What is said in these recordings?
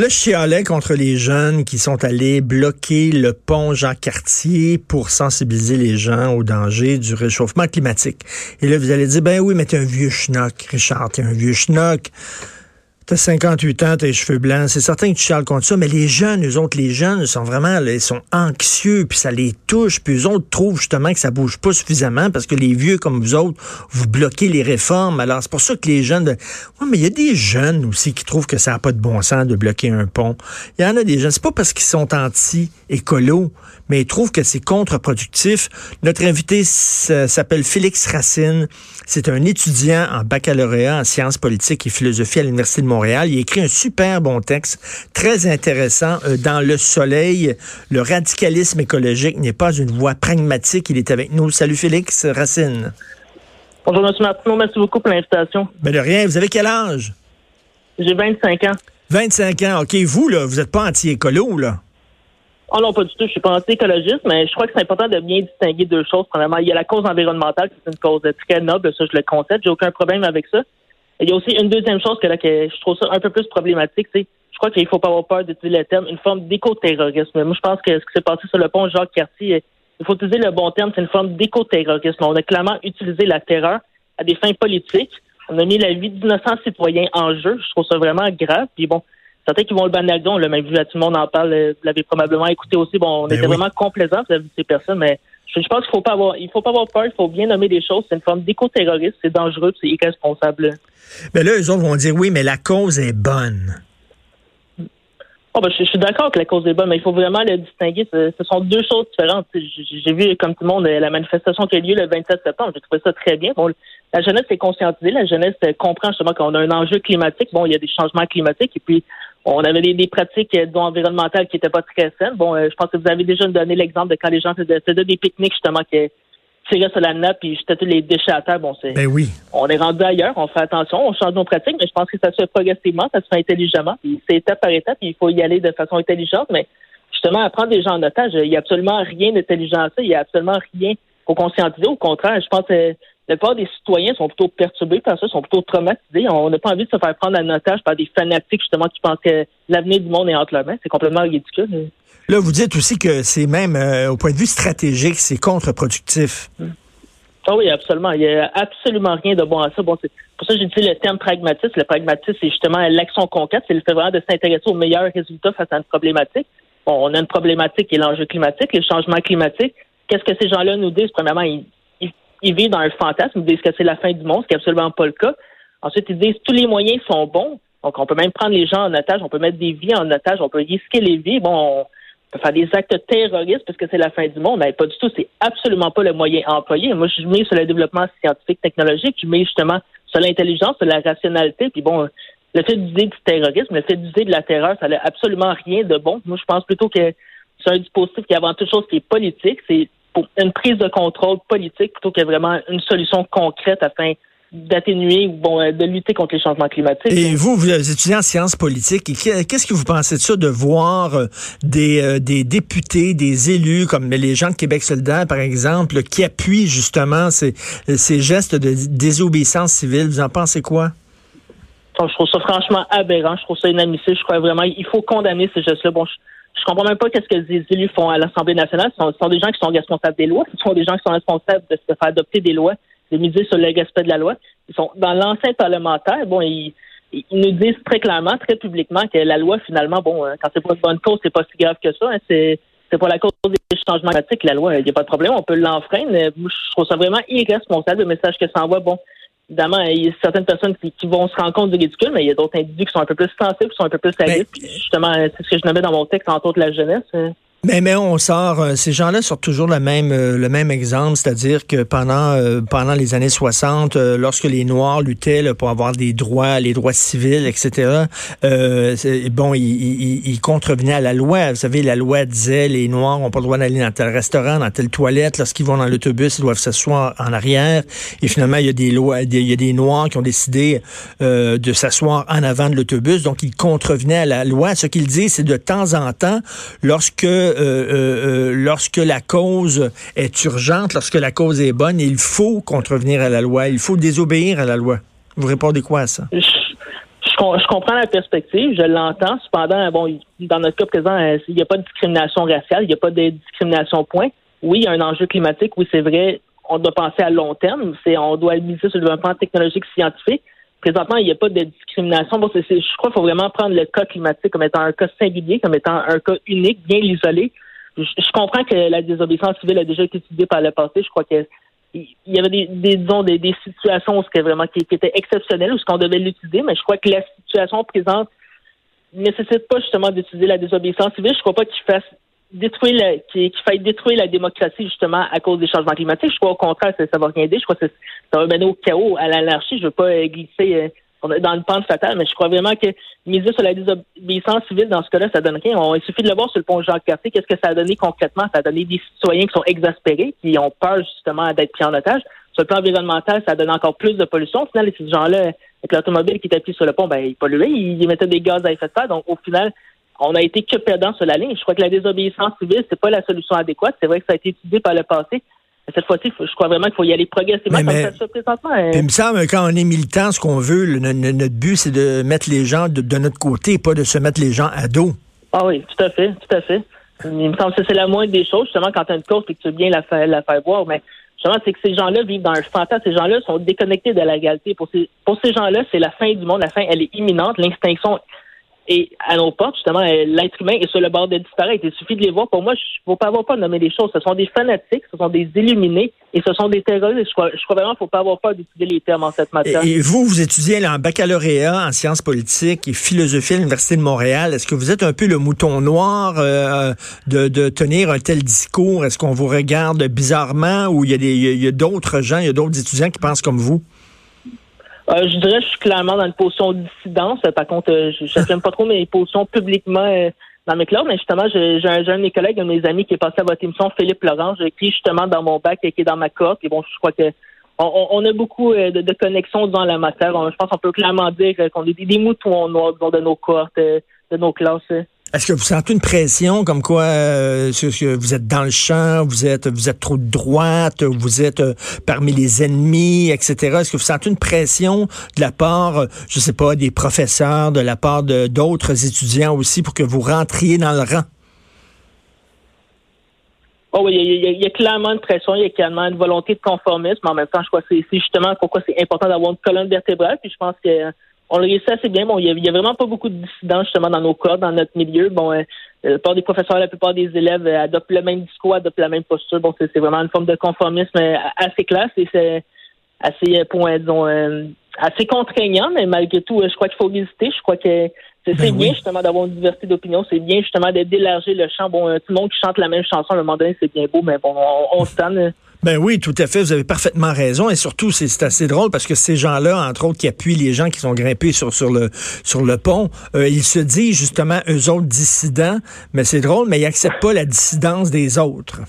Là, je chialais contre les jeunes qui sont allés bloquer le pont Jean-Cartier pour sensibiliser les gens au danger du réchauffement climatique. Et là, vous allez dire, ben oui, mais t'es un vieux schnock, Richard, t'es un vieux schnock. T'as 58 ans, t'as les cheveux blancs. C'est certain que tu charles contre ça, mais les jeunes, eux autres, les jeunes, sont vraiment, ils sont anxieux, puis ça les touche, puis eux autres trouvent justement que ça bouge pas suffisamment parce que les vieux comme vous autres, vous bloquez les réformes. Alors, c'est pour ça que les jeunes... Oui, mais il y a des jeunes aussi qui trouvent que ça n'a pas de bon sens de bloquer un pont. Il y en a des jeunes, c'est pas parce qu'ils sont anti-écolo, mais ils trouvent que c'est contre-productif. Notre invité s'appelle Félix Racine. C'est un étudiant en baccalauréat en sciences politiques et philosophie à l'Université de Montréal. Il a écrit un super bon texte, très intéressant, euh, dans Le Soleil. Le radicalisme écologique n'est pas une voie pragmatique. Il est avec nous. Salut Félix Racine. Bonjour, M. Martineau. Merci beaucoup pour l'invitation. Ben de rien. Vous avez quel âge? J'ai 25 ans. 25 ans. OK. Vous, là, vous n'êtes pas anti-écolo, là? Oh non, pas du tout. Je suis pas anti-écologiste, mais je crois que c'est important de bien distinguer deux choses. Premièrement, il y a la cause environnementale, qui est une cause très noble, ça je le concède, j'ai aucun problème avec ça. Il y a aussi une deuxième chose que là que je trouve ça un peu plus problématique, c'est je crois qu'il faut pas avoir peur d'utiliser le terme une forme d'éco-terrorisme. Moi, je pense que ce qui s'est passé sur le pont Jacques Cartier, il faut utiliser le bon terme, c'est une forme d'éco-terrorisme. On a clairement utilisé la terreur à des fins politiques. On a mis la vie d'innocents citoyens en jeu. Je trouve ça vraiment grave. Puis bon, certains qui vont le banaliser, on l'a même vu, tout le monde en parle, vous l'avez probablement écouté aussi. Bon, on ben était vraiment complaisant vis-à-vis de ces personnes, mais je, pense qu'il faut pas avoir, il faut pas avoir peur, il faut bien nommer des choses. C'est une forme d'éco-terrorisme, c'est dangereux, c'est irresponsable. Mais là, eux autres vont dire oui, mais la cause est bonne. Oh, ben, je, suis d'accord que la cause est bonne, mais il faut vraiment le distinguer. Ce, sont deux choses différentes. J'ai vu, comme tout le monde, la manifestation qui a lieu le 27 septembre. J'ai trouvé ça très bien. Bon, la jeunesse est conscientisée. La jeunesse comprend justement qu'on a un enjeu climatique. Bon, il y a des changements climatiques et puis on avait des, pratiques euh, environnementales qui n'étaient pas très saines. Bon, euh, je pense que vous avez déjà donné l'exemple de quand les gens faisaient, des pique-niques justement qui tiraient sur la nappe et jetaient tous les déchets à terre. Bon, c'est. Ben oui. On est rendu ailleurs, on fait attention, on change nos pratiques, mais je pense que ça se fait progressivement, ça se fait intelligemment. Puis c'est étape par étape, il faut y aller de façon intelligente, mais justement, à prendre des gens en otage, il n'y a absolument rien d'intelligent à ça, il n'y a absolument rien pour conscientiser. Au contraire, je pense que la plupart des citoyens sont plutôt perturbés par ça, sont plutôt traumatisés. On n'a pas envie de se faire prendre en otage par des fanatiques, justement, qui pensent que l'avenir du monde est entre leurs mains. C'est complètement ridicule. Là, vous dites aussi que c'est même, euh, au point de vue stratégique, c'est contre-productif. Ah oui, absolument. Il n'y a absolument rien de bon à ça. Bon, c'est pour ça que j'ai dit le terme pragmatisme. Le pragmatisme, c'est justement l'action concrète. C'est le fait vraiment de s'intéresser aux meilleurs résultats face à une problématique. Bon, on a une problématique qui est l'enjeu climatique, les changements climatiques. Qu'est-ce que ces gens-là nous disent? Premièrement, ils, ils vivent dans un fantasme, ils disent que c'est la fin du monde, ce qui n'est absolument pas le cas. Ensuite, ils disent que tous les moyens sont bons. Donc, on peut même prendre les gens en otage, on peut mettre des vies en otage, on peut risquer les vies. Bon, on peut faire des actes terroristes parce que c'est la fin du monde. Mais pas du tout, c'est absolument pas le moyen employé. Moi, je mets sur le développement scientifique, technologique, je mets justement sur l'intelligence, sur la rationalité. Puis bon, le fait d'user du terrorisme, le fait d'user de la terreur, ça n'a absolument rien de bon. Moi, je pense plutôt que c'est un dispositif qui, avant toute chose, qui est politique. C'est pour une prise de contrôle politique plutôt que vraiment une solution concrète afin d'atténuer ou bon, euh, de lutter contre les changements climatiques. Et vous, vous étudiant en sciences politiques, qu'est-ce que vous pensez de ça, de voir euh, des, euh, des députés, des élus, comme les gens de Québec solidaire, par exemple, qui appuient justement ces, ces gestes de désobéissance civile? Vous en pensez quoi? Je trouve ça franchement aberrant. Je trouve ça inadmissible. Je crois vraiment il faut condamner ces gestes-là. Bon, je comprends même pas qu'est-ce que les élus font à l'Assemblée nationale. Ce sont, des gens qui sont responsables des lois. Ce sont des gens qui sont responsables de, faire adopter des lois, de miser sur le respect de la loi. Ils sont dans l'enceinte parlementaire. Bon, ils, nous disent très clairement, très publiquement que la loi, finalement, bon, euh, quand c'est pas une bonne cause, c'est pas si grave que ça. Hein. c'est c'est pas la cause des changements climatiques, la loi, il n'y a pas de problème, on peut l'enfreindre. Je trouve ça vraiment irresponsable, le message que ça envoie. Bon, évidemment, il y a certaines personnes qui, vont se rendre compte du ridicule, mais il y a d'autres individus qui sont un peu plus sensibles, qui sont un peu plus sérieux. Ben, justement, c'est ce que je nommais dans mon texte, entre autres la jeunesse. Mais, mais on sort, euh, ces gens-là sortent toujours le même, euh, le même exemple, c'est-à-dire que pendant, euh, pendant les années 60, lorsque les Noirs luttaient pour avoir des droits, les droits civils, etc., bon, ils, ils, contrevenaient à la loi. Vous savez, la loi disait les Noirs n'ont pas le droit d'aller dans tel restaurant, dans telle toilette. Lorsqu'ils vont dans l'autobus, ils doivent s'asseoir en arrière. Et finalement, il y a des lois, il y a des Noirs qui ont décidé de s'asseoir en avant de l'autobus. Donc, ils contrevenaient à la loi. Ce qu'ils disent, c'est de temps en temps, lorsque euh, euh, euh, lorsque la cause est urgente, lorsque la cause est bonne, il faut contrevenir à la loi, il faut désobéir à la loi. Vous répondez quoi à ça? Je, comprends la perspective, je l'entends. Cependant, bon, dans notre cas présent, il n'y a pas de discrimination raciale, il n'y a pas de discrimination point. Oui, il y a un enjeu climatique, oui, c'est vrai. On doit penser à long terme. On doit miser sur le développement technologique scientifique. Présentement, il n'y a pas de discrimination. Je crois qu'il faut vraiment prendre le cas climatique comme étant un cas singulier, comme étant un cas unique, bien isolé. Je, comprends que la désobéissance civile a déjà été étudiée par le passé. Je crois que il y avait des, des situations où c'était vraiment qui, étaient exceptionnelles où ce qu'on devait l'utiliser, mais je crois que la situation présente nécessite pas justement d'utiliser la désobéissance civile. Je crois pas qu'il fasse détruire la, qu'il faille détruire la démocratie justement à cause des changements climatiques. Je crois au contraire ça, ça va rien aider. Je crois que ça va mener au chaos, à l'anarchie. Je veux pas euh, glisser euh, dans le pente fatale, mais je crois vraiment que miser sur la désobéissance civile, dans ce cas-là, ça donne rien. il suffit de le voir sur le pont Jacques-Cartier. Qu'est-ce que ça a donné concrètement? Ça a donné des citoyens qui sont exaspérés, qui ont peur justement d'être pris en otage. Sur le plan environnemental, ça a donné encore plus de pollution. Au final, ces gens-là, avec l'automobile qui était sur le pont, ben, ils polluaient, ils émettaient des gaz à effet de serre. Donc, au final, on a été que perdant sur la ligne. Je crois que la désobéissance civile, c'est pas la solution adéquate. C'est vrai que ça a été étudié par le passé cette fois-ci, je crois vraiment qu'il faut y aller progressivement mais, comme ça présentement. Hein. Il me semble quand on est militant, ce qu'on veut, notre but, c'est de mettre les gens de, notre côté, pas de se mettre les gens à dos. Ah oui, tout à fait, tout à fait. Il me semble que c'est la moindre des choses, justement, quand tu as une cause et que tu veux bien la faire, la faire voir. Mais justement, c'est que ces gens-là vivent dans un fantasme. Ces gens-là sont déconnectés de la réalité. Pour ces, pour ces gens-là, c'est la fin du monde. La fin, elle est imminente. L'extinction et à nos portes, justement, euh, l'être humain est sur le bord de disparaître. Il suffit de les voir. Pour moi, il ne faut pas avoir peur de nommer les choses. Ce sont des fanatiques, ce sont des illuminés et ce sont des terroristes. Je crois, je crois vraiment qu'il ne faut pas avoir peur d'étudier les termes en cette matière. Et, vous, vous étudiez en baccalauréat en sciences politiques et philosophie à l'Université de Montréal. Est-ce que vous êtes un peu le mouton noir euh, de, de, tenir un tel discours? Est-ce qu'on vous regarde bizarrement ou il y a, des, il y a d'autres gens, il y a d'autres étudiants qui pensent comme vous? Euh, je dirais que je suis clairement dans une position de dissidence. Par contre, euh, je n'aime pas trop mes positions publiquement euh, dans mes clubs, mais justement, j'ai un, un de mes collègues, un de mes amis qui est passé à votre émission, Philippe Laurent. J'ai écrit justement dans mon bac qui est dans ma cohorte. Et bon, je crois que on, a beaucoup de, connexions dans la matière. je pense qu'on peut clairement dire qu'on est des, moutons noirs de nos cohortes, de nos classes. Est-ce que vous sentez une pression comme quoi euh, vous êtes dans le champ, vous êtes vous êtes trop de droite, vous êtes euh, parmi les ennemis, etc. Est-ce que vous sentez une pression de la part, je sais pas, des professeurs, de la part d'autres étudiants aussi pour que vous rentriez dans le rang? Oh oui, il y, a, clairement une pression, il y a clairement une volonté de conformisme, en même temps, je crois que c'est justement pourquoi c'est important d'avoir une colonne vertébrale, puis je pense que on le réussit assez bien. Bon, il y, a, vraiment pas beaucoup de dissidents justement dans nos cas, dans notre milieu. Bon, euh, la plupart des professeurs, la plupart des élèves euh, adoptent le même discours, adoptent la même posture. Bon, c'est vraiment une forme de conformisme euh, assez classe et c'est assez, point, disons, assez contraignant, mais malgré tout, je crois qu'il faut visiter. Je crois que c'est ben bien justement d'avoir une diversité d'opinions. C'est bien justement d'élargir le champ. Bon, tout le monde qui chante la même chanson à un moment donné, c'est bien beau, mais bon, on, on se. Ben oui, tout à fait. Vous avez parfaitement raison. Et surtout, c'est assez drôle parce que ces gens-là, entre autres, qui appuient les gens qui sont grimpés sur, sur, le, sur le pont, euh, ils se disent justement eux autres dissidents. Mais c'est drôle, mais ils acceptent pas la dissidence des autres.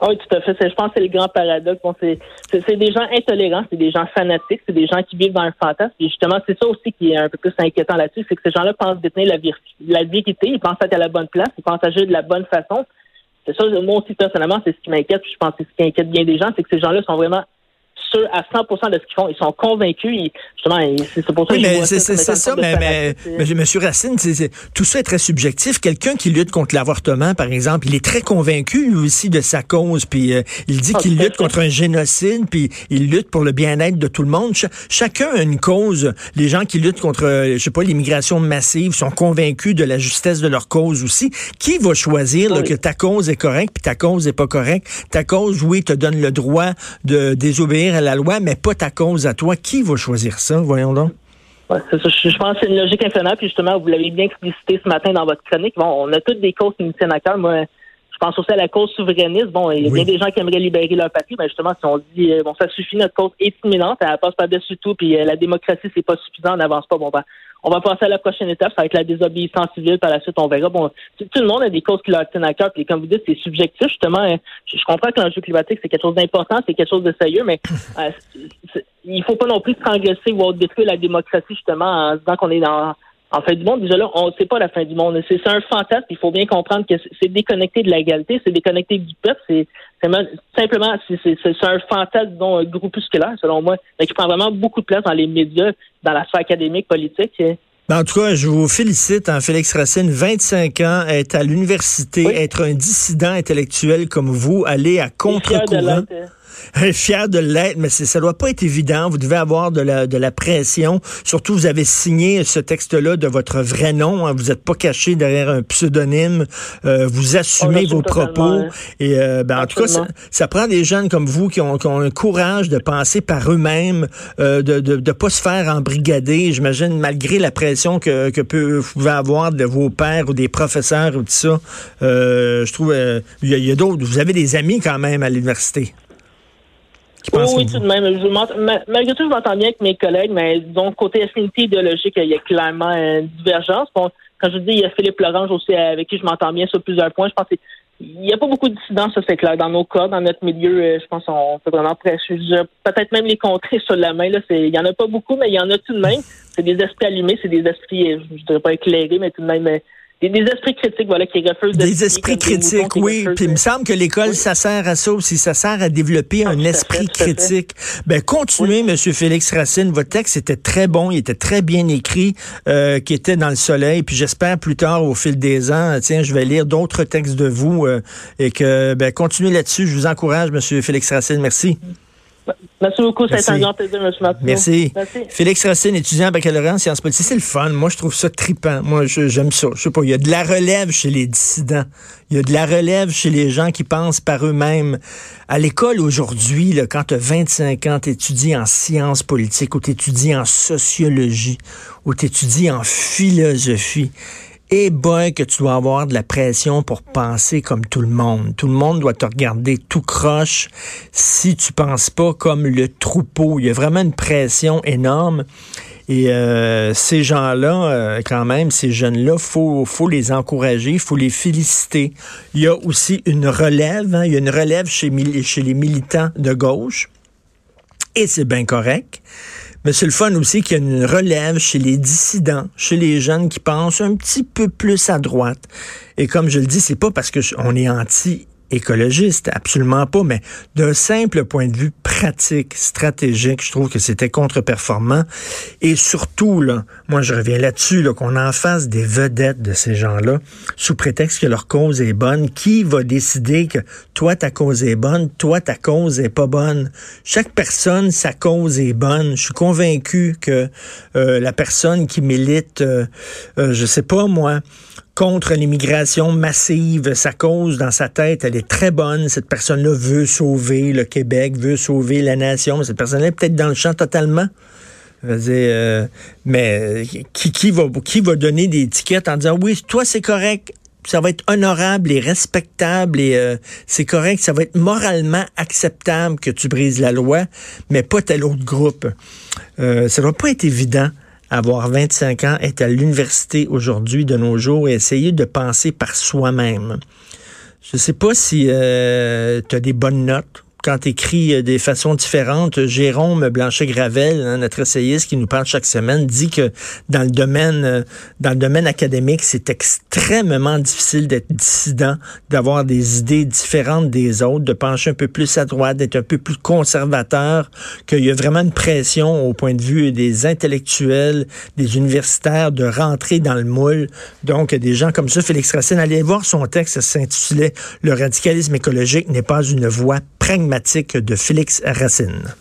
Oui, tout à fait. Je pense que c'est le grand paradoxe. c'est des gens intolérants, c'est des gens fanatiques, c'est des gens qui vivent dans un fantasme. Et justement, c'est ça aussi qui est un peu plus inquiétant là-dessus, c'est que ces gens-là pensent détenir la, la vérité, ils pensent être à la bonne place, ils pensent agir de la bonne façon. Ça, moi aussi, personnellement, c'est ce qui m'inquiète. Je pense que ce qui inquiète bien des gens, c'est que ces gens-là sont vraiment sûrs à 100 de ce qu'ils font. Ils sont convaincus. justement, c'est pour ça oui, mais c'est ça, mais, mais, M. Racine, tout ça est très subjectif. Quelqu'un qui lutte contre l'avortement, par exemple, il est très convaincu, lui aussi, de sa cause. Puis euh, il dit ah, qu'il lutte contre un génocide, puis il lutte pour le bien-être de tout le monde. chacun a une cause. Les gens qui luttent contre, euh, je sais pas, l'immigration massive sont convaincus de la justesse de leur cause aussi. Qui va choisir que ta cause est correcte, puis ta cause est pas correcte? Ta cause, oui, te donne le droit de désobéir la loi, mais pas ta cause à toi. Qui va choisir ça? Voyons donc? Je pense que c'est une logique infernale. Puis justement, vous l'avez bien explicité ce matin dans votre chronique. Bon, on a toutes des causes qui nous tiennent à cœur. Moi, je pense aussi à la cause souverainiste. Bon, il y a bien des gens qui aimeraient libérer leur patrie, mais justement, si on dit euh, bon, ça suffit, notre cause est imminente, elle passe par-dessus tout, puis euh, la démocratie, c'est pas suffisant, on n'avance pas. Bon, ben, on va passer à la prochaine étape, ça va être la désobéissance civile. Par la suite, on verra. Bon, tout, le monde a des causes qui leur tiennent à cœur. Puis comme vous dites, c'est subjectif. Justement, hein. je, comprends que l'enjeu climatique, c'est quelque chose d'important, c'est quelque chose de sérieux, mais il euh, il faut pas non plus transgresser ou détruire la démocratie, justement, en disant qu'on est dans en fin du monde. Déjà là, on ne sait pas la fin du monde. C'est un fantasme. Il faut bien comprendre que c'est déconnecté de l'égalité, c'est déconnecté du peuple. C'est simplement, c'est un fantasme disons, groupusculaire, selon moi, mais qui prend vraiment beaucoup de place dans les médias, dans la sphère académique, politique. Ben, en tout cas, je vous félicite, hein, Félix Racine, 25 ans, être à l'université, être un dissident intellectuel comme vous, aller à contre-courant. Fier de l'être, mais ça doit pas être évident. Vous devez avoir de la, de la pression. Surtout, vous avez signé ce texte-là de votre vrai nom. Hein. Vous n'êtes pas caché derrière un pseudonyme. Euh, vous assumez vos propos. Et euh, ben, en tout cas, ça, prend des jeunes comme vous qui ont, qui ont un courage de penser par eux-mêmes, euh, de ne de, de pas se faire embrigader. J'imagine, malgré la pression que, que peut, vous pouvez avoir de vos pères ou des professeurs ou tout ça. je trouve, il y a d'autres. Vous avez des amis quand même à l'université oui, tout de même. malgré tout, je m'entends bien avec mes collègues, mais donc côté affinité idéologique, il y a clairement une divergence. quand je dis, il y a Philippe Lorange aussi avec qui je m'entends bien sur plusieurs points. Je pense qu'il n'y a pas beaucoup de dissidents, ça c'est clair. Dans nos cas, dans notre milieu, euh, je pense qu'on peut vraiment peut-être même les contrer sur la main. Là, il y en a pas beaucoup, mais il y en a tout de même. C'est des esprits allumés, c'est des esprits, euh, je ne dirais pas éclairés, mais tout de même euh, des, des, esprits critiques, voilà, qui refusent Des esprits critiques, oui. Puis il me semble que l'école, ça sert à ça aussi. Ça sert à développer ah, un esprit critique. Ben, continuez, Monsieur Félix Racine. Votre texte était très bon. Il était très bien écrit, euh, qui était dans le soleil. Puis j'espère plus tard, au fil des ans, tiens, je vais lire d'autres textes de vous euh, et que, ben, continuez là-dessus. Je vous encourage, Monsieur Félix Racine. Merci. Merci beaucoup, c'est un grand plaisir, M. Merci. Merci. Félix Racine, étudiant en baccalauréat en sciences politiques, c'est le fun. Moi, je trouve ça tripant. Moi, j'aime ça. Je sais pas, il y a de la relève chez les dissidents. Il y a de la relève chez les gens qui pensent par eux-mêmes. À l'école aujourd'hui, quand tu as 25 ans, tu étudies en sciences politiques ou tu étudies en sociologie ou tu étudies en philosophie et boy que tu dois avoir de la pression pour penser comme tout le monde. Tout le monde doit te regarder tout croche si tu penses pas comme le troupeau. Il y a vraiment une pression énorme. Et euh, ces gens-là, euh, quand même, ces jeunes-là, faut faut les encourager, faut les féliciter. Il y a aussi une relève, hein. il y a une relève chez, chez les militants de gauche, et c'est bien correct. Mais c'est le fun aussi qu'il y a une relève chez les dissidents, chez les jeunes qui pensent un petit peu plus à droite. Et comme je le dis, c'est pas parce que on est anti écologiste, absolument pas, mais d'un simple point de vue pratique, stratégique, je trouve que c'était contre-performant. Et surtout, là, moi je reviens là-dessus, là, qu'on en fasse des vedettes de ces gens-là, sous prétexte que leur cause est bonne. Qui va décider que toi, ta cause est bonne, toi, ta cause est pas bonne? Chaque personne, sa cause est bonne. Je suis convaincu que euh, la personne qui milite, euh, euh, je sais pas moi, contre l'immigration massive. Sa cause dans sa tête, elle est très bonne. Cette personne-là veut sauver le Québec, veut sauver la nation. Cette personne-là est peut-être dans le champ totalement. Euh, mais qui, qui, va, qui va donner des étiquettes en disant oui, toi c'est correct, ça va être honorable et respectable et euh, c'est correct, ça va être moralement acceptable que tu brises la loi, mais pas tel autre groupe. Euh, ça ne va pas être évident avoir 25 ans, être à l'université aujourd'hui, de nos jours, et essayer de penser par soi-même. Je ne sais pas si euh, tu as des bonnes notes quand tu écris euh, des façons différentes, Jérôme Blanchet-Gravel, hein, notre essayiste qui nous parle chaque semaine, dit que dans le domaine, euh, dans le domaine académique, c'est extrêmement difficile d'être dissident, d'avoir des idées différentes des autres, de pencher un peu plus à droite, d'être un peu plus conservateur, qu'il y a vraiment une pression au point de vue des intellectuels, des universitaires, de rentrer dans le moule. Donc, des gens comme ça, Félix Racine, allez voir son texte, ça s'intitulait Le radicalisme écologique n'est pas une voie de Félix Racine.